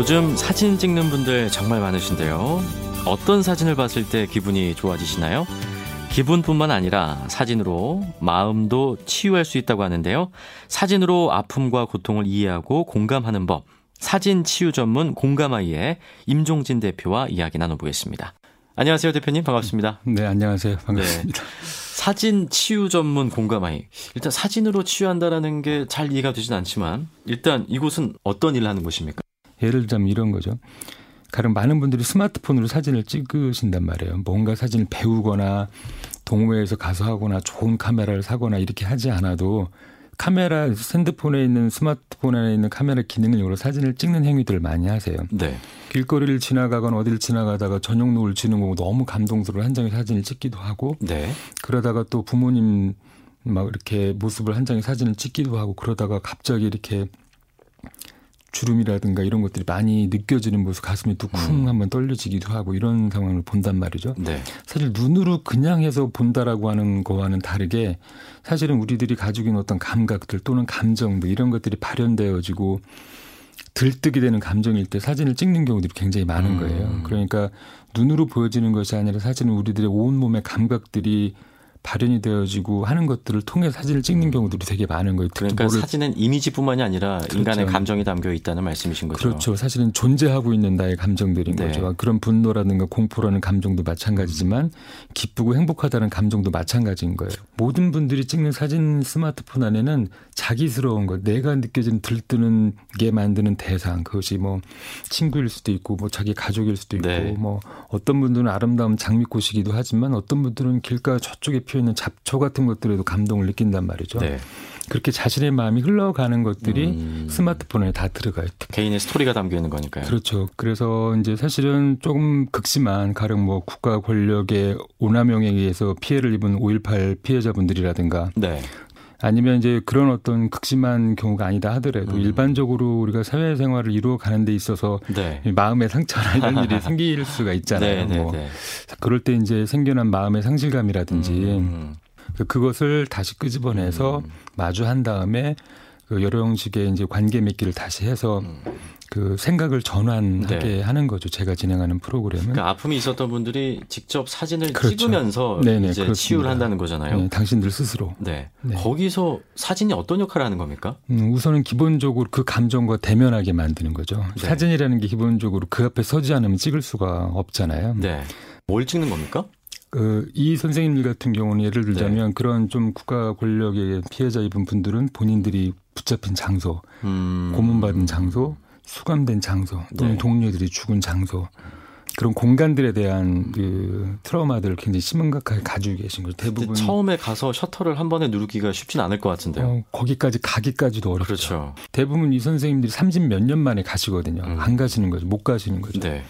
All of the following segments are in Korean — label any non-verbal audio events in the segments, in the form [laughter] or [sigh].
요즘 사진 찍는 분들 정말 많으신데요. 어떤 사진을 봤을 때 기분이 좋아지시나요? 기분뿐만 아니라 사진으로 마음도 치유할 수 있다고 하는데요. 사진으로 아픔과 고통을 이해하고 공감하는 법. 사진 치유 전문 공감아이의 임종진 대표와 이야기 나눠보겠습니다. 안녕하세요, 대표님. 반갑습니다. 네, 안녕하세요. 반갑습니다. 네. 사진 치유 전문 공감아이. 일단 사진으로 치유한다라는 게 잘 이해가 되진 않지만 일단 이곳은 어떤 일을 하는 곳입니까? 예를 들자면 이런 거죠. 가령 많은 분들이 스마트폰으로 사진을 찍으신단 말이에요. 뭔가 사진을 배우거나 동호회에서 가서 하거나 좋은 카메라를 사거나 이렇게 하지 않아도 카메라 핸드폰에 있는 스마트폰에 있는 카메라 기능을 이용으로 사진을 찍는 행위들을 많이 하세요. 네. 길거리를 지나가거나 어디를 지나가다가 저녁 노을 지는 거 너무 감동스러운 한 장의 사진을 찍기도 하고 네. 그러다가 또 부모님 막 이렇게 모습을 한 장의 사진을 찍기도 하고 그러다가 갑자기 이렇게 주름이라든가 이런 것들이 많이 느껴지는 모습 가슴이 뚝쿵 음. 한번 떨려지기도 하고 이런 상황을 본단 말이죠. 네. 사실 눈으로 그냥 해서 본다라고 하는 거와는 다르게 사실은 우리들이 가지고 있는 어떤 감각들 또는 감정 뭐 이런 것들이 발현되어지고 들뜨게 되는 감정일 때 사진을 찍는 경우들이 굉장히 많은 음. 거예요. 그러니까 눈으로 보여지는 것이 아니라 사실은 우리들의 온 몸의 감각들이 발현이 되어지고 하는 것들을 통해 사진을 찍는 음. 경우들이 되게 많은 거예요. 그러니까 사진은 이미지뿐만이 아니라 그렇죠. 인간의 감정이 담겨 있다는 말씀이신 거죠. 그렇죠. 사실은 존재하고 있는 나의 감정들인 네. 거죠. 그런 분노라든가 공포라는 감정도 마찬가지지만 기쁘고 행복하다는 감정도 마찬가지인 거예요. 모든 분들이 찍는 사진 스마트폰 안에는 자기스러운 것, 내가 느껴지는 들뜨는 게 만드는 대상, 그것이 뭐 친구일 수도 있고 뭐 자기 가족일 수도 있고 네. 뭐 어떤 분들은 아름다운 장미꽃이기도 하지만 어떤 분들은 길가 저쪽에 피어 있는 잡초 같은 것들에도 감동을 느낀단 말이죠. 네. 그렇게 자신의 마음이 흘러가는 것들이 음. 스마트폰에 다 들어가 있다. 개인의 스토리가 담겨 있는 거니까요. 그렇죠. 그래서 이제 사실은 조금 극심한 가령 뭐 국가 권력의 오남용에 의해서 피해를 입은 5.18 피해자분들이라든가 네. 아니면 이제 그런 어떤 극심한 경우가 아니다 하더라도 음. 일반적으로 우리가 사회생활을 이루어 가는 데 있어서 네. 마음의 상처나 이런 일이 [laughs] 생길 수가 있잖아요. 네, 네, 뭐 네. 그럴 때 이제 생겨난 마음의 상실감이라든지 음. 그 그것을 다시 끄집어내서 음. 마주한 다음에 그 여러 형식의 이제 관계 맺기를 다시 해서 음. 그 생각을 전환하게 네. 하는 거죠. 제가 진행하는 프로그램은. 그러니까 아픔이 있었던 분들이 직접 사진을 그렇죠. 찍으면서 네네, 이제 그렇습니다. 치유를 한다는 거잖아요. 네, 당신들 스스로. 네. 네. 거기서 사진이 어떤 역할을 하는 겁니까? 음, 우선은 기본적으로 그 감정과 대면하게 만드는 거죠. 네. 사진이라는 게 기본적으로 그 앞에 서지 않으면 찍을 수가 없잖아요. 네. 뭘 찍는 겁니까? 그이 선생님들 같은 경우는 예를 들자면 네. 그런 좀 국가 권력의 피해자 입은 분들은 본인들이 붙잡힌 장소, 음. 고문받은 장소, 수감된 장소 또는 네. 동료들이 죽은 장소 그런 공간들에 대한 그 트라우마들을 굉장히 심각하게 가지고 계신 거죠. 대부분 처음에 가서 셔터를 한 번에 누르기가 쉽진 않을 것 같은데요. 어, 거기까지 가기까지도 어렵죠. 그렇죠. 대부분 이 선생님들이 30 몇 년 만에 가시거든요. 음. 안 가시는 거죠. 못 가시는 거죠. 네.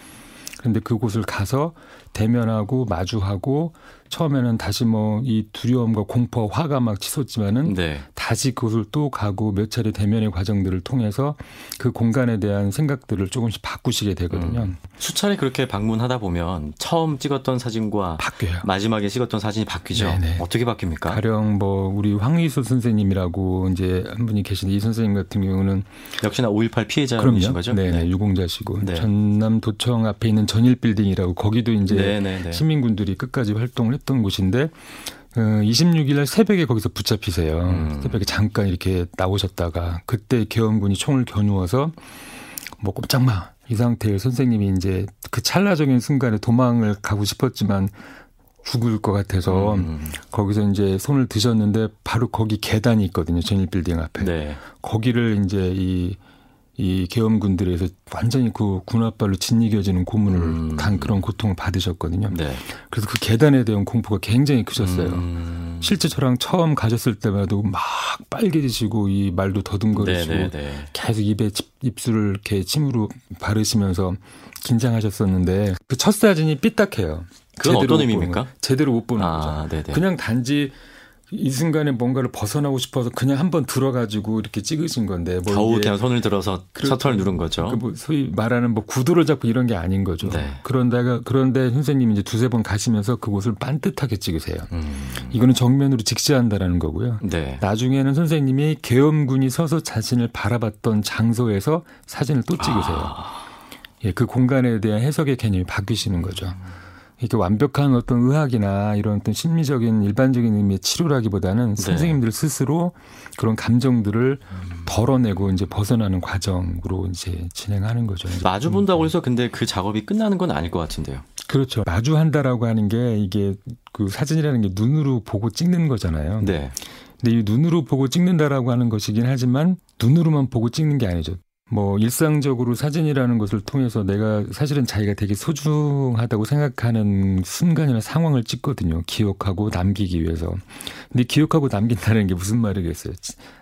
그런데 그곳을 가서 대면하고 마주하고 처음에는 다시 뭐 이 두려움과 공포, 화가 막 치솟지만은 네. 다시 그곳을 또 가고 몇 차례 대면의 과정들을 통해서 그 공간에 대한 생각들을 조금씩 바꾸시게 되거든요. 음. 수차례 그렇게 방문하다 보면 처음 찍었던 사진과 바뀌어요. 마지막에 찍었던 사진이 바뀌죠. 네네. 어떻게 바뀝니까? 가령 뭐 우리 황희수 선생님이라고 이제 한 분이 계신데 이 선생님 같은 경우는 역시나 5.18 피해자이신 거죠? 네, 네. 유공자시고 네. 전남 도청 앞에 있는 전일 빌딩이라고 거기도 이제 네네네. 시민군들이 끝까지 활동을 했던 곳인데 어, 26일 날 새벽에 거기서 붙잡히세요. 음. 새벽에 잠깐 이렇게 나오셨다가 그때 개헌군이 총을 겨누어서 뭐 꼼짝 마 이 상태의 선생님이 이제 그 찰나적인 순간에 도망을 가고 싶었지만 죽을 것 같아서 음. 거기서 이제 손을 드셨는데 바로 거기 계단이 있거든요. 제일 빌딩 앞에. 네. 거기를 이제 이 이 계엄군들에서 완전히 그 군합발로 짓이겨지는 고문을 음. 간 그런 고통을 받으셨거든요. 네. 그래서 그 계단에 대한 공포가 굉장히 크셨어요. 음. 실제 저랑 처음 가셨을 때마다 막 빨개지시고 이 말도 더듬거리시고 네네네. 네, 네. 계속 입에 입술을 이렇게 침으로 바르시면서 긴장하셨었는데 그 첫 사진이 삐딱해요. 그건 어떤 의미입니까? 제대로 못 보는 아, 거죠. 네네. 그냥 단지 이 순간에 뭔가를 벗어나고 싶어서 그냥 한번 들어가지고 이렇게 찍으신 건데 뭐 겨우 그냥 손을 들어서 그렇죠. 셔터를 누른 거죠. 그 뭐 소위 말하는 뭐 구도를 잡고 이런 게 아닌 거죠. 네. 그런데가 그런데 선생님이 이제 두세 번 가시면서 그곳을 반듯하게 찍으세요. 음. 이거는 정면으로 직시한다라는 거고요. 네. 나중에는 선생님이 계엄군이 서서 자신을 바라봤던 장소에서 사진을 또 찍으세요. 아. 예, 그 공간에 대한 해석의 개념이 바뀌시는 거죠. 이렇게 완벽한 어떤 의학이나 이런 어떤 심리적인 일반적인 의미의 치료라기보다는 네. 선생님들 스스로 그런 감정들을 음. 덜어내고 이제 벗어나는 과정으로 이제 진행하는 거죠. 마주 본다고 해서 근데 그 작업이 끝나는 건 아닐 것 같은데요. 그렇죠. 마주한다라고 하는 게 이게 그 사진이라는 게 눈으로 보고 찍는 거잖아요. 네. 근데 이 눈으로 보고 찍는다라고 하는 것이긴 하지만 눈으로만 보고 찍는 게 아니죠. 뭐 일상적으로 사진이라는 것을 통해서 내가 사실은 자기가 되게 소중하다고 생각하는 순간이나 상황을 찍거든요. 기억하고 남기기 위해서. 근데 기억하고 남긴다는 게 무슨 말이겠어요?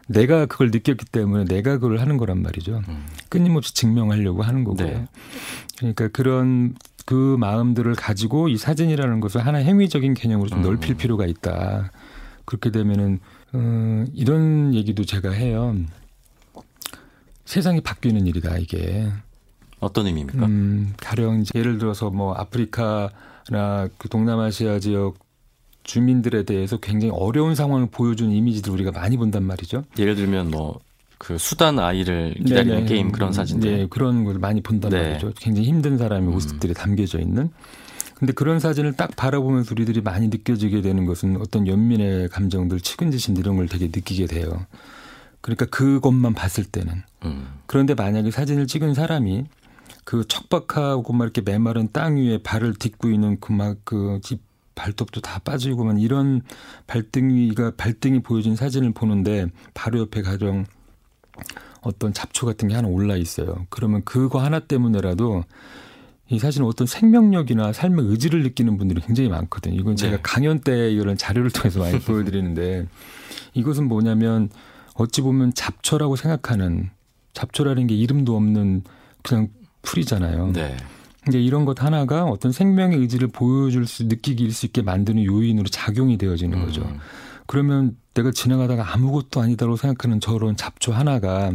내가 그걸 느꼈기 때문에 내가 그걸 하는 거란 말이죠. 음. 끊임없이 증명하려고 하는 거고요. 네. 그러니까 그런 그 마음들을 가지고 이 사진이라는 것을 하나 행위적인 개념으로 좀 음. 넓힐 필요가 있다. 그렇게 되면은 어, 이런 얘기도 제가 해요. 세상이 바뀌는 일이다 이게. 어떤 의미입니까? 음, 가령 예를 들어서 뭐 아프리카나 그 동남아시아 지역 주민들에 대해서 굉장히 어려운 상황을 보여주는 이미지들 우리가 많이 본단 말이죠. 예를 들면 뭐 그 수단 아이를 기다리는 네네. 게임 그런 사진들. 네, 그런 걸 많이 본단 네. 말이죠. 굉장히 힘든 사람의 음. 모습들이 담겨져 있는. 근데 그런 사진을 딱 바라보면서 우리들이 많이 느껴지게 되는 것은 어떤 연민의 감정들, 측은지심 이런 걸 되게 느끼게 돼요. 그러니까 그것만 봤을 때는. 음. 그런데 만약에 사진을 찍은 사람이 그 척박하고 막 이렇게 메마른 땅 위에 발을 딛고 있는 그 막그 그 발톱도 다 빠지고만 이런 발등위가 발등이 보여진 사진을 보는데 바로 옆에 가령 어떤 잡초 같은 게 하나 올라 있어요. 그러면 그거 하나 때문에라도 이 사실은 어떤 생명력이나 삶의 의지를 느끼는 분들이 굉장히 많거든요. 이건 제가 네. 강연 때 이런 자료를 통해서 많이 [laughs] 보여드리는데 이것은 뭐냐면 어찌 보면 잡초라고 생각하는 잡초라는 게 이름도 없는 그냥 풀이잖아요. 네. 근데 이런 것 하나가 어떤 생명의 의지를 보여줄 수, 느끼길 수 있게 만드는 요인으로 작용이 되어지는 거죠. 음. 그러면 내가 지나가다가 아무것도 아니다라고 생각하는 저런 잡초 하나가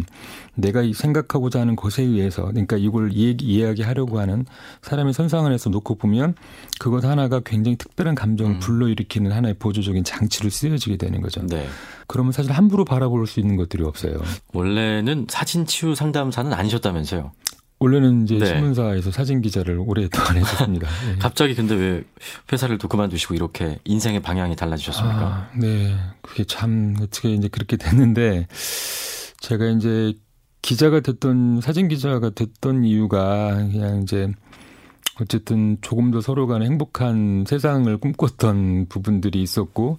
내가 생각하고자 하는 것에 의해서 그러니까 이걸 이야기, 하려고 하는 사람의 선상을 해서 놓고 보면 그것 하나가 굉장히 특별한 감정을 음. 불러일으키는 하나의 보조적인 장치를 쓰여지게 되는 거죠. 네. 그러면 사실 함부로 바라볼 수 있는 것들이 없어요. 원래는 사진 치유 상담사는 아니셨다면서요? 원래는 이제 네. 신문사에서 사진 기자를 오랫동안 했었습니다. 네. [laughs] 갑자기 근데 왜 회사를 또 그만두시고 이렇게 인생의 방향이 달라지셨습니까? 아, 네, 그게 참 어떻게 이제 그렇게 됐는데 제가 이제 기자가 됐던 사진 기자가 됐던 이유가 그냥 이제 어쨌든 조금 더 서로 간에 행복한 세상을 꿈꿨던 부분들이 있었고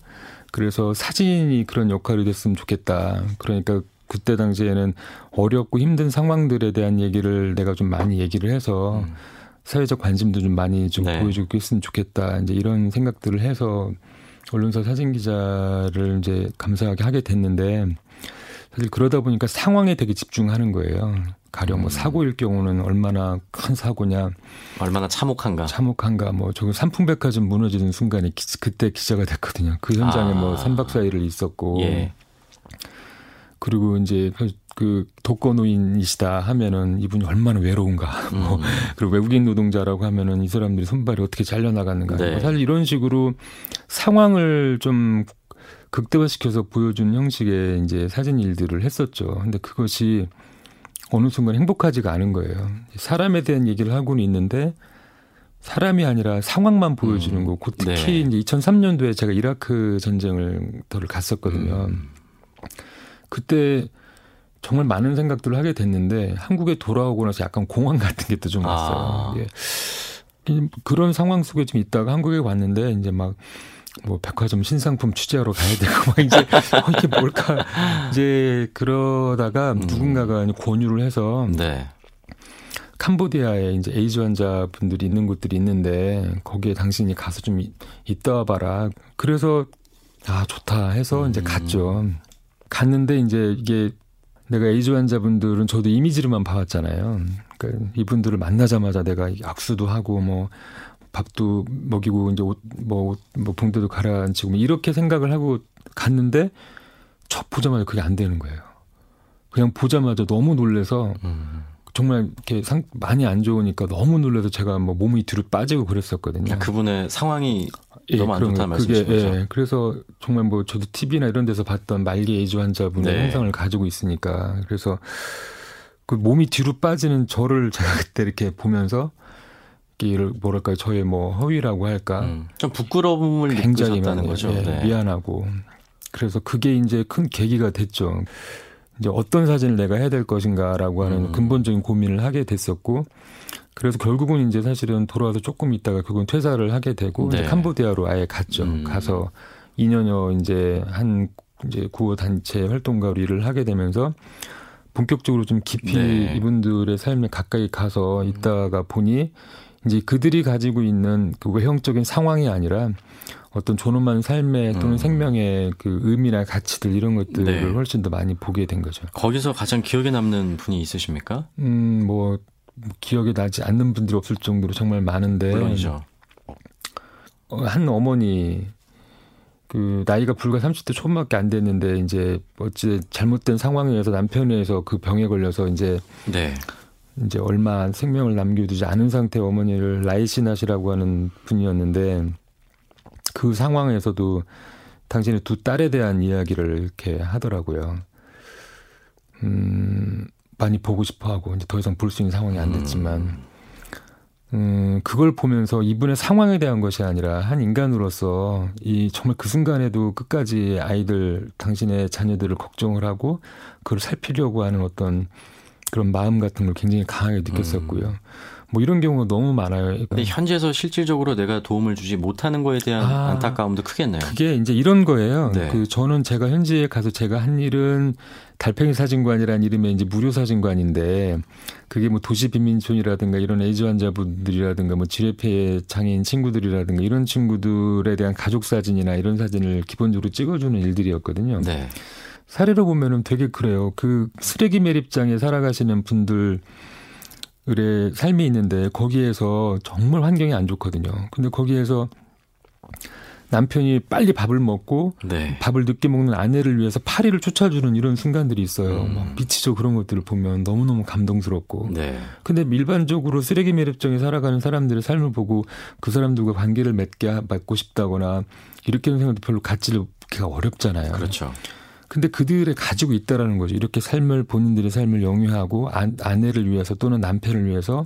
그래서 사진이 그런 역할이 됐으면 좋겠다. 그러니까 그때 당시에는 어렵고 힘든 상황들에 대한 얘기를 내가 좀 많이 얘기를 해서 음. 사회적 관심도 좀 많이 좀 네. 보여주고 있으면 좋겠다. 이제 이런 생각들을 해서 언론사 사진 기자를 이제 감사하게 하게 됐는데 사실 그러다 보니까 상황에 되게 집중하는 거예요. 가령 뭐 음. 사고일 경우는 얼마나 큰 사고냐, 얼마나 참혹한가, 참혹한가. 뭐 저거 삼풍백화점 무너지는 순간에 기, 그때 기자가 됐거든요. 그 현장에 뭐 아. 뭐 3박 4일을 있었고, 예. 그리고 이제 그, 그 독거노인이시다 하면은 이분이 얼마나 외로운가. [laughs] 뭐 음. 그리고 외국인 노동자라고 하면은 이 사람들이 손발이 어떻게 잘려 나가는가. 네. 사실 이런 식으로 상황을 좀 극대화시켜서 보여준 형식의 이제 사진 일들을 했었죠. 근데 그것이 어느 순간 행복하지가 않은 거예요. 사람에 대한 얘기를 하고는 있는데 사람이 아니라 상황만 보여주는 음. 거고 특히 네. 이제 2003년도에 제가 이라크 전쟁을 더를 갔었거든요. 음. 그때 정말 많은 생각들을 하게 됐는데 한국에 돌아오고 나서 약간 공황 같은 게 또 좀 왔어요. 아. 예. 그런 상황 속에 좀 있다가 한국에 왔는데 이제 막 뭐 백화점 신상품 취재하러 가야 되고 막 이제 [laughs] 어, 이게 뭘까 이제 그러다가 음. 누군가가 권유를 해서 네. 캄보디아에 이제 에이즈 환자분들이 있는 곳들이 있는데 거기에 당신이 가서 좀 있다 와봐라. 그래서 아 좋다 해서 음. 이제 갔죠. 갔는데 이제 이게 내가 에이즈 환자분들은 저도 이미지로만 봐왔잖아요. 그러니까 이분들을 만나자마자 내가 악수도 하고 뭐 밥도 먹이고 이제 옷뭐뭐 붕대도 가라앉히고 뭐 이렇게 생각을 하고 갔는데 첫 보자마자 그게 안 되는 거예요. 그냥 보자마자 너무 놀래서 음. 정말 이렇게 상, 많이 안 좋으니까 너무 놀라서 제가 뭐 몸이 뒤로 빠지고 그랬었거든요. 아, 그분의 상황이 예, 너무 안 좋다는 말씀이시죠? 예, 그래서 정말 뭐 저도 TV나 이런 데서 봤던 말기 에이즈 환자분의 네. 현상을 가지고 있으니까 그래서 그 몸이 뒤로 빠지는 저를 [laughs] 제가 그때 이렇게 보면서 이를 뭐랄까 저의 뭐 허위라고 할까 음, 좀 부끄러움을 굉장히 느끼셨다는 거죠. 예, 네. 미안하고 그래서 그게 이제 큰 계기가 됐죠. 이제 어떤 사진을 내가 해야 될 것인가라고 하는 음. 근본적인 고민을 하게 됐었고 그래서 결국은 이제 사실은 돌아와서 조금 있다가 그건 퇴사를 하게 되고 네. 이제 캄보디아로 아예 갔죠. 음. 가서 2년여 이제 한 이제 구호 단체 활동가 일을 하게 되면서 본격적으로 좀 깊이 네. 이분들의 삶에 가까이 가서 있다가 보니 이제 그들이 가지고 있는 그 외형적인 상황이 아니라 어떤 존엄한 삶의 또는 음. 생명의 그 의미나 가치들 이런 것들을 네. 훨씬 더 많이 보게 된 거죠. 거기서 가장 기억에 남는 분이 있으십니까? 음, 뭐 기억에 나지 않는 분들이 없을 정도로 정말 많은데. 물론이죠. 어, 한 어머니 그 나이가 불과 30대 초반밖에 안 됐는데 이제 어찌 잘못된 상황에 의해서 남편에 의해서 그 병에 걸려서 이제 네. 이제 얼마 생명을 남겨두지 않은 상태 어머니를 라이시나시라고 하는 분이었는데 그 상황에서도 당신의 두 딸에 대한 이야기를 이렇게 하더라고요. 음, 많이 보고 싶어 하고, 이제 더 이상 볼 수 있는 상황이 안 됐지만, 음, 그걸 보면서 이분의 상황에 대한 것이 아니라 한 인간으로서 이 정말 그 순간에도 끝까지 아이들, 당신의 자녀들을 걱정을 하고 그걸 살피려고 하는 어떤 그런 마음 같은 걸 굉장히 강하게 느꼈었고요. 음. 뭐 이런 경우가 너무 많아요. 근데 현지에서 실질적으로 내가 도움을 주지 못하는 거에 대한 아, 안타까움도 크겠네요. 그게 이제 이런 거예요. 네. 그 저는 제가 현지에 가서 제가 한 일은 달팽이 사진관이라는 이름의 이제 무료 사진관인데 그게 뭐 도시 빈민촌이라든가 이런 에이즈 환자분들이라든가 뭐 지뢰폐 장애인 친구들이라든가 이런 친구들에 대한 가족 사진이나 이런 사진을 기본적으로 찍어주는 일들이었거든요. 네. 사례로 보면은 되게 그래요. 그 쓰레기 매립장에 살아가시는 분들 의 삶이 있는데 거기에서 정말 환경이 안 좋거든요. 근데 거기에서 남편이 빨리 밥을 먹고 네. 밥을 늦게 먹는 아내를 위해서 파리를 쫓아주는 이런 순간들이 있어요. 음. 막 미치죠 그런 것들을 보면 너무너무 감동스럽고. 네. 근데 일반적으로 쓰레기 매립정에 살아가는 사람들의 삶을 보고 그 사람들과 관계를 맺게 맺고 싶다거나 이렇게 하는 생각도 별로 갖지를 기가 어렵잖아요. 그렇죠. 근데 그들의 가지고 있다라는 거죠. 이렇게 삶을 본인들의 삶을 영위하고 아내를 위해서 또는 남편을 위해서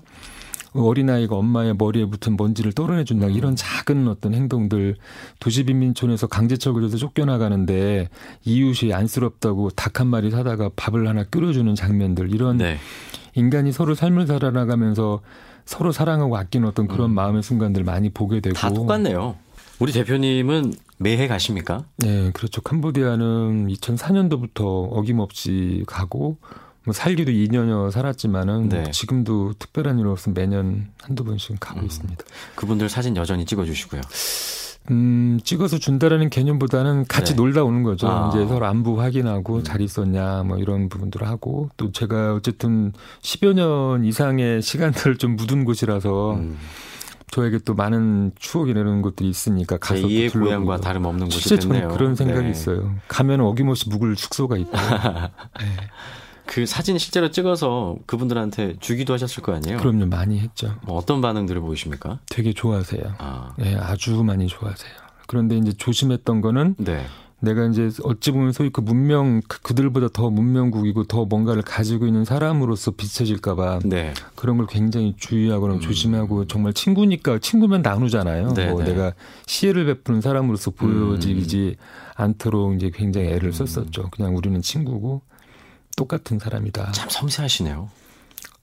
어린아이가 엄마의 머리에 붙은 먼지를 떨어내 준다. 음. 이런 작은 어떤 행동들 도시빈민촌에서 강제철거돼서 쫓겨나가는데 이웃이 안쓰럽다고 닭 한 마리 사다가 밥을 하나 끓여주는 장면들 이런 네. 인간이 서로 삶을 살아나가면서 서로 사랑하고 아끼는 어떤 그런 음. 마음의 순간들 많이 보게 되고 다 똑같네요. 우리 대표님은 매해 가십니까? 네, 그렇죠. 캄보디아는 2004년도부터 어김없이 가고 뭐 살기도 2년여 살았지만은 네. 지금도 특별한 일 없으면 매년 한두 번씩 가고 음. 있습니다. 그분들 사진 여전히 찍어 주시고요. 음, 찍어서 준다라는 개념보다는 같이 네. 놀다 오는 거죠. 아. 이제 서로 안부 확인하고 음. 잘 있었냐, 뭐 이런 부분들을 하고 또 제가 어쨌든 10여 년 이상의 시간들을 좀 묻은 곳이라서 음. 저에게 또 많은 추억이 되는 것들이 있으니까 가서 제2의 고향과 다름없는 곳이 됐네요. 그런 생각이 네. 있어요. 가면 어김없이 묵을 숙소가 있고. [laughs] 네. 그 사진 실제로 찍어서 그분들한테 주기도 하셨을 거 아니에요? 그럼요, 많이 했죠. 뭐 어떤 반응들을 보이십니까? 되게 좋아하세요. 아. 네, 아주 많이 좋아하세요. 그런데 이제 조심했던 거는 네. 내가 이제 어찌 보면 소위 그 문명 그, 그들보다 더 문명국이고 더 뭔가를 가지고 있는 사람으로서 비춰질까봐 네. 그런 걸 굉장히 주의하고 음. 조심하고 정말 친구니까 친구면 나누잖아요. 네, 뭐 네. 내가 시혜를 베푸는 사람으로서 보여지지 음. 않도록 이제 굉장히 애를 음. 썼었죠. 그냥 우리는 친구고 똑같은 사람이다. 참 섬세하시네요.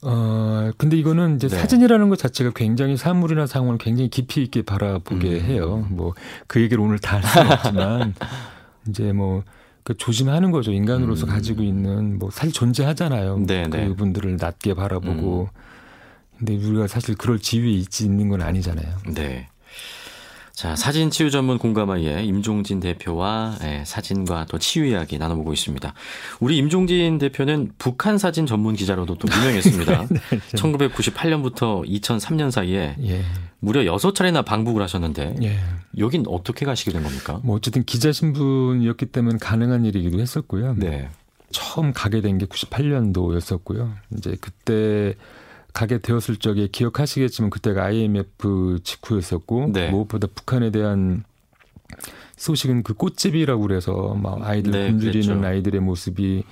어, 근데 이거는 이제 네. 사진이라는 것 자체가 굉장히 사물이나 상황을 굉장히 깊이 있게 바라보게 음. 해요. 뭐 그 얘기를 오늘 다 할 수는 없지만 [laughs] 이제 뭐 그 조심하는 거죠. 인간으로서 음. 가지고 있는 뭐 사실 존재하잖아요. 네네. 네. 그분들을 낮게 바라보고. 음. 근데 우리가 사실 그럴 지위에 있지 있는 건 아니잖아요. 네. 자, 사진 치유 전문 공감아이의 임종진 대표와 예, 사진과 또 치유 이야기 나눠보고 있습니다. 우리 임종진 대표는 북한 사진 전문 기자로도 또 유명했습니다. [laughs] 네, 1998년부터 2003년 사이에 예. 무려 6차례나 방북을 하셨는데 예. 여긴 어떻게 가시게 된 겁니까? 뭐 어쨌든 기자 신분이었기 때문에 가능한 일이기도 했었고요. 네. 처음 가게 된 게 98년도였었고요. 이제 그때 가게 되었을 적에 기억하시겠지만 그때가 IMF 직후였었고 네. 무엇보다 북한에 대한 소식은 그 꽃집이라고 그래서 막 아이들 네, 굶주리는 그랬죠. 아이들의 모습이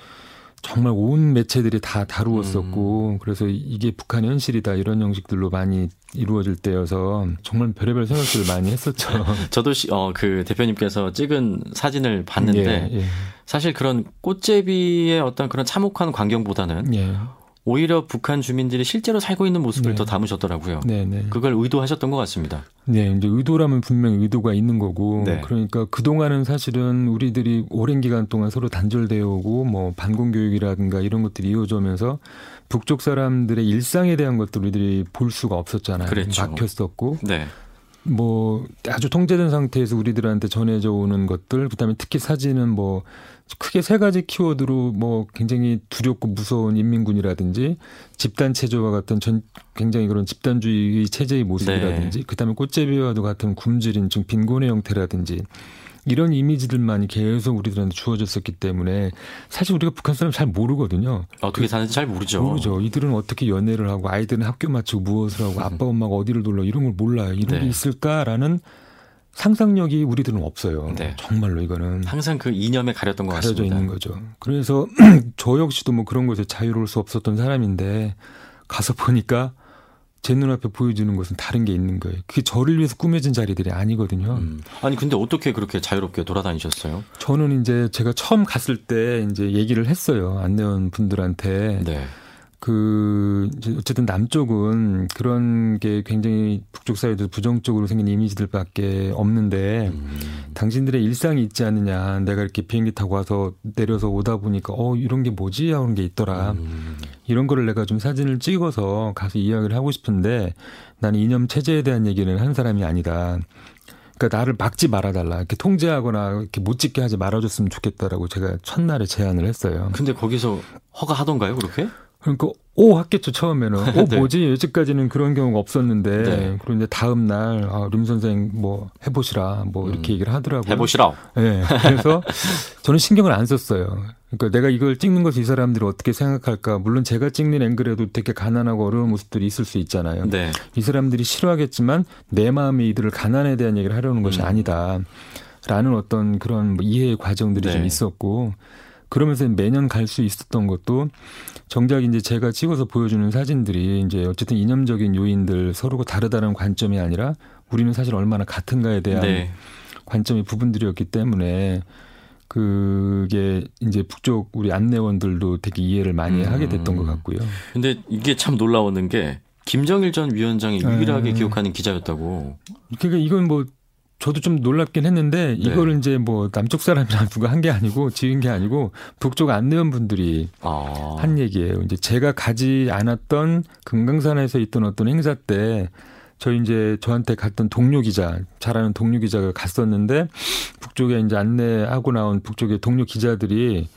정말 온 매체들이 다 다루었었고 음. 그래서 이게 북한 현실이다 이런 형식들로 많이 이루어질 때여서 정말 별의별 생각들을 많이 했었죠. [laughs] 저도 어, 그 대표님께서 찍은 사진을 봤는데 예, 예. 사실 그런 꽃제비의 어떤 그런 참혹한 광경보다는 예. 오히려 북한 주민들이 실제로 살고 있는 모습을 네. 더 담으셨더라고요. 네, 네. 그걸 의도하셨던 것 같습니다. 네, 이제 의도라면 분명히 의도가 있는 거고, 네. 그러니까 그 동안은 사실은 우리들이 오랜 기간 동안 서로 단절되어 오고, 뭐 반공 교육이라든가 이런 것들이 이어져면서 북쪽 사람들의 일상에 대한 것들 우리들이 볼 수가 없었잖아요. 그랬죠. 막혔었고, 네. 뭐 아주 통제된 상태에서 우리들한테 전해져 오는 것들, 그다음에 특히 사진은 뭐 크게 세 가지 키워드로 뭐 굉장히 두렵고 무서운 인민군이라든지 집단 체제와 같은 전 굉장히 그런 집단주의 체제의 모습이라든지 네. 그다음에 꽃제비와도 같은 굶주린 좀 빈곤의 형태라든지 이런 이미지들만이 계속 우리들한테 주어졌었기 때문에 사실 우리가 북한 사람 잘 모르거든요. 어떻게 사는지 잘 모르죠. 모르죠. 이들은 어떻게 연애를 하고 아이들은 학교 마치고 무엇을 하고 아빠 엄마가 어디를 놀러 이런 걸 몰라요. 이런 네. 게 있을까라는 상상력이 우리들은 없어요. 네. 정말로 이거는 항상 그 이념에 가렸던 것 가려져 같습니다. 있는 거죠. 그래서 [clears throat] 저 역시도 뭐 그런 것에 자유로울 수 없었던 사람인데 가서 보니까 제 눈앞에 보여주는 것은 다른 게 있는 거예요. 그게 저를 위해서 꾸며진 자리들이 아니거든요. 음. 아니 근데 어떻게 그렇게 자유롭게 돌아다니셨어요? 저는 이제 제가 처음 갔을 때 이제 얘기를 했어요 안내원 분들한테. 네. 그 어쨌든 남쪽은 그런 게 굉장히 북쪽 사회도 부정적으로 생긴 이미지들밖에 없는데 음. 당신들의 일상이 있지 않느냐 내가 이렇게 비행기 타고 와서 내려서 오다 보니까 어 이런 게 뭐지 하는 게 있더라 음. 이런 거를 내가 좀 사진을 찍어서 가서 이야기를 하고 싶은데 나는 이념 체제에 대한 얘기는 한 사람이 아니다. 그러니까 나를 막지 말아달라. 이렇게 통제하거나 이렇게 못 찍게 하지 말아줬으면 좋겠다라고 제가 첫날에 제안을 했어요. 근데 거기서 허가하던가요, 그렇게? 그러니까 오 했겠죠 처음에는 [laughs] 오 네. 뭐지 여지까지는 그런 경우가 없었는데 네. 그런데 다음 날 아, 림 선생 뭐 해보시라 뭐 이렇게 음. 얘기를 하더라고요. 해보시라. 네. 그래서 [laughs] 저는 신경을 안 썼어요. 그러니까 내가 이걸 찍는 것이 이 사람들이 어떻게 생각할까. 물론 제가 찍는 앵글에도 되게 가난하고 어려운 모습들이 있을 수 있잖아요. 네. 이 사람들이 싫어하겠지만 내 마음이 이들을 가난에 대한 얘기를 하려는 것이 음. 아니다. 라는 어떤 그런 뭐 이해의 과정들이 네. 좀 있었고 그러면서 매년 갈 수 있었던 것도 정작 이제 제가 찍어서 보여주는 사진들이 이제 어쨌든 이념적인 요인들 서로가 다르다는 관점이 아니라 우리는 사실 얼마나 같은가에 대한 네. 관점의 부분들이었기 때문에 그게 이제 북쪽 우리 안내원들도 되게 이해를 많이 음. 하게 됐던 것 같고요. 근데 이게 참 놀라웠는 게 김정일 전 위원장이 유일하게 음. 기억하는 기자였다고. 그러니까 이건 뭐 저도 좀 놀랍긴 했는데 네. 이거를 이제 뭐 남쪽 사람이랑 누가 한 게 아니고 지은 게 아니고 북쪽 안내원 분들이 아. 한 얘기예요. 이제 제가 가지 않았던 금강산에서 있던 어떤 행사 때 저희 이제 저한테 갔던 동료 기자, 잘하는 동료 기자가 갔었는데 북쪽에 이제 안내하고 나온 북쪽의 동료 기자들이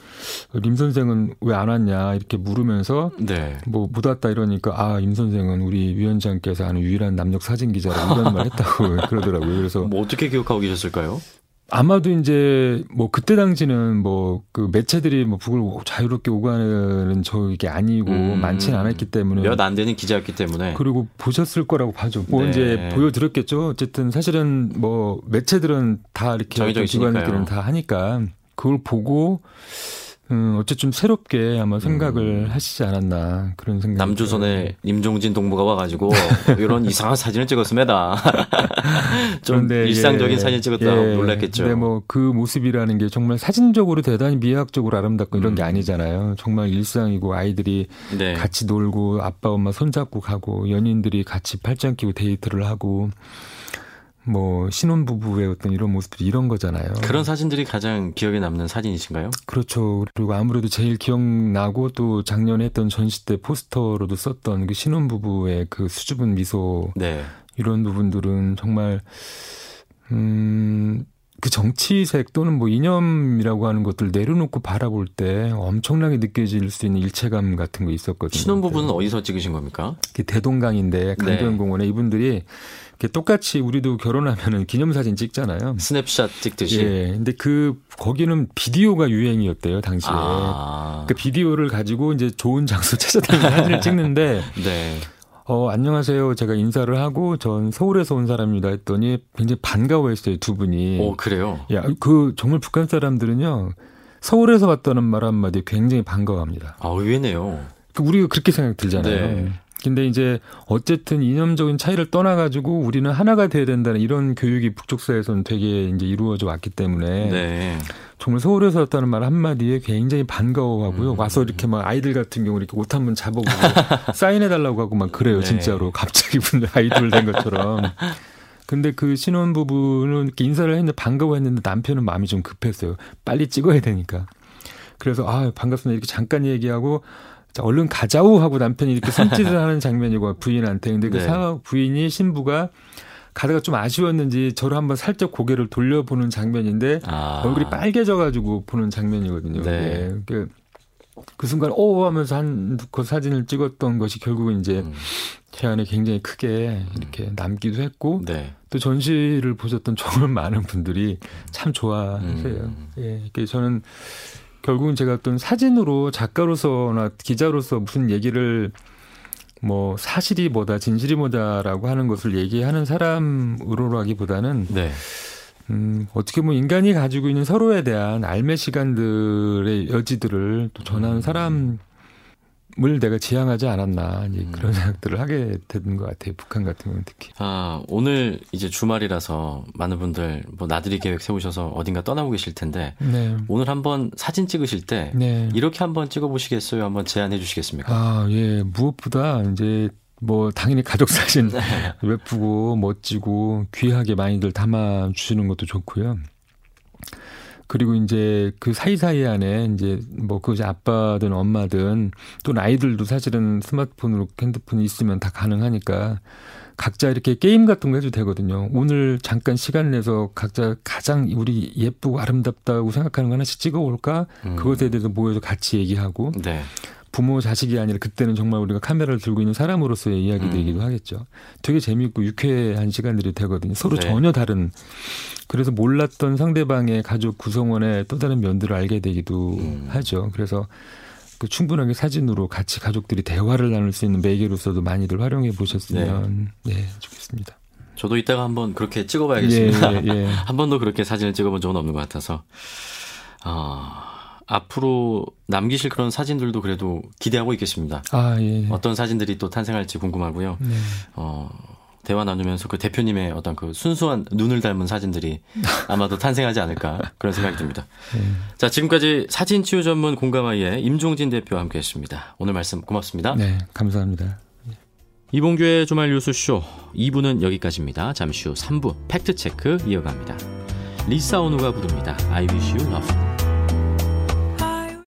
림 선생은 왜 안 왔냐 이렇게 물으면서 네. 뭐못 왔다 이러니까 아 임 선생은 우리 위원장께서 아는 유일한 남녀 사진 기자라고 이런 말 했다고 [laughs] 그러더라고요. 그래서 뭐 어떻게 기억하고 계셨을까요? 아마도 이제 뭐 그때 당시는 뭐 그 매체들이 뭐 북을 자유롭게 오가는 저게 아니고 음, 많지는 않았기 때문에 몇 안 되는 기자였기 때문에 그리고 보셨을 거라고 봐죠. 뭐 네. 이제 보여드렸겠죠. 어쨌든 사실은 뭐 매체들은 다 이렇게 기관들은 다 하니까 그걸 보고 음, 어쨌든 새롭게 아마 생각을 음. 하시지 않았나 그런 생각. 남조선에 임종진 동무가 와가지고 [laughs] 이런 이상한 사진을 찍었습니다. [laughs] 좀 일상적인 예, 사진 찍었다 예, 놀랐겠죠. 근데 뭐 그 모습이라는 게 정말 사진적으로 대단히 미학적으로 아름답고 이런 음. 게 아니잖아요. 정말 일상이고 아이들이 네. 같이 놀고 아빠 엄마 손잡고 가고 연인들이 같이 팔짱 끼고 데이트를 하고 뭐 신혼 부부의 어떤 이런 모습들이 이런 거잖아요. 그런 사진들이 가장 기억에 남는 사진이신가요? 그렇죠. 그리고 아무래도 제일 기억나고 또 작년에 했던 전시 때 포스터로도 썼던 그 신혼 부부의 그 수줍은 미소 네. 이런 부분들은 정말 음. 그 정치색 또는 뭐 이념이라고 하는 것들 내려놓고 바라볼 때 엄청나게 느껴질 수 있는 일체감 같은 거 있었거든요. 신혼부부는 어디서 찍으신 겁니까? 그 대동강인데 강변공원에 네. 이분들이 똑같이 우리도 결혼하면은 기념사진 찍잖아요. 스냅샷 찍듯이. 예. 근데 그 거기는 비디오가 유행이었대요 당시에. 아. 그 비디오를 가지고 이제 좋은 장소 [laughs] 찾아다니는 사진을 찍는데. [laughs] 네. 어, 안녕하세요. 제가 인사를 하고 전 서울에서 온 사람입니다 했더니 굉장히 반가워했어요, 두 분이. 오, 그래요? 야, 그 정말 북한 사람들은요. 서울에서 봤다는 말 한마디 굉장히 반가워합니다. 아, 의외네요. 그 우리가 그렇게 생각 들잖아요. 네. 근데 이제 어쨌든 이념적인 차이를 떠나가지고 우리는 하나가 돼야 된다는 이런 교육이 북쪽 사회에서는 되게 이제 이루어져 왔기 때문에 네. 정말 서울에서 왔다는 말 한마디에 굉장히 반가워하고요. 음. 와서 이렇게 막 아이들 같은 경우 이렇게 옷 한 번 잡아보고 [laughs] 사인해달라고 하고 막 그래요. 네. 진짜로. 갑자기 분들 아이돌 된 것처럼. 근데 그 신혼 부부는 이렇게 인사를 했는데 반가워했는데 남편은 마음이 좀 급했어요. 빨리 찍어야 되니까. 그래서 아 반갑습니다 이렇게 잠깐 얘기하고 자, 얼른 가자우 하고 남편이 이렇게 손짓을 [laughs] 하는 장면이고 부인한테 근데 그 네. 사 부인이 신부가 가다가 좀 아쉬웠는지 저를 한번 살짝 고개를 돌려보는 장면인데 아. 얼굴이 빨개져가지고 보는 장면이거든요. 네. 네. 그, 그 순간 오 하면서 한그 사진을 찍었던 것이 결국은 이제 음. 제 안에 굉장히 크게 이렇게 음. 남기도 했고 네. 또 전시를 보셨던 [laughs] 정말 많은 분들이 참 좋아하세요. 음. 예, 그 저는 결국은 제가 어떤 사진으로 작가로서나 기자로서 무슨 얘기를 뭐 사실이 뭐다 진실이 뭐다라고 하는 것을 얘기하는 사람으로라기보다는 네. 음, 어떻게 보면 인간이 가지고 있는 서로에 대한 알매 시간들의 여지들을 또 전하는 음. 사람 을 내가 지향하지 않았나 음. 그런 생각들을 하게 되는 것 같아요. 북한 같은 경우는 특히. 아 오늘 이제 주말이라서 많은 분들 뭐 나들이 계획 세우셔서 어딘가 떠나고 계실 텐데 네. 오늘 한번 사진 찍으실 때 네. 이렇게 한번 찍어보시겠어요? 한번 제안해 주시겠습니까? 아예 무엇보다 이제 뭐 당연히 가족 사진 [laughs] 네. 예쁘고 멋지고 귀하게 많이들 담아 주시는 것도 좋고요. 그리고 이제 그 사이사이 안에 이제 뭐 그것이 아빠든 엄마든 또 아이들도 사실은 스마트폰으로 핸드폰이 있으면 다 가능하니까 각자 이렇게 게임 같은 거 해도 되거든요. 오늘 잠깐 시간 내서 각자 가장 우리 예쁘고 아름답다고 생각하는 거 하나씩 찍어 올까? 음. 그것에 대해서 모여서 같이 얘기하고. 네. 부모 자식이 아니라 그때는 정말 우리가 카메라를 들고 있는 사람으로서의 이야기들이기도 음. 하겠죠. 되게 재미있고 유쾌한 시간들이 되거든요. 서로 네. 전혀 다른 그래서 몰랐던 상대방의 가족 구성원의 또 다른 면들을 알게 되기도 음. 하죠. 그래서 그 충분하게 사진으로 같이 가족들이 대화를 나눌 수 있는 매개로서도 많이들 활용해 보셨으면 네, 네 좋겠습니다. 저도 이따가 한번 그렇게 찍어봐야겠습니다. 예, 예, 예. [laughs] 한 번도 그렇게 사진을 찍어본 적은 없는 것 같아서. 어, 앞으로 남기실 그런 사진들도 그래도 기대하고 있겠습니다. 아, 예. 어떤 사진들이 또 탄생할지 궁금하고요. 네. 어, 대화 나누면서 그 대표님의 어떤 그 순수한 눈을 닮은 사진들이 [laughs] 아마도 탄생하지 않을까 그런 생각이 듭니다. 네. 자, 지금까지 사진 치유 전문 공감아이의 임종진 대표와 함께 했습니다. 오늘 말씀 고맙습니다. 네, 감사합니다. 이봉규의 주말 뉴스쇼 2부는 여기까지입니다. 잠시 후 3부 팩트체크 이어갑니다. 리사 오누가 부릅니다. I wish you love.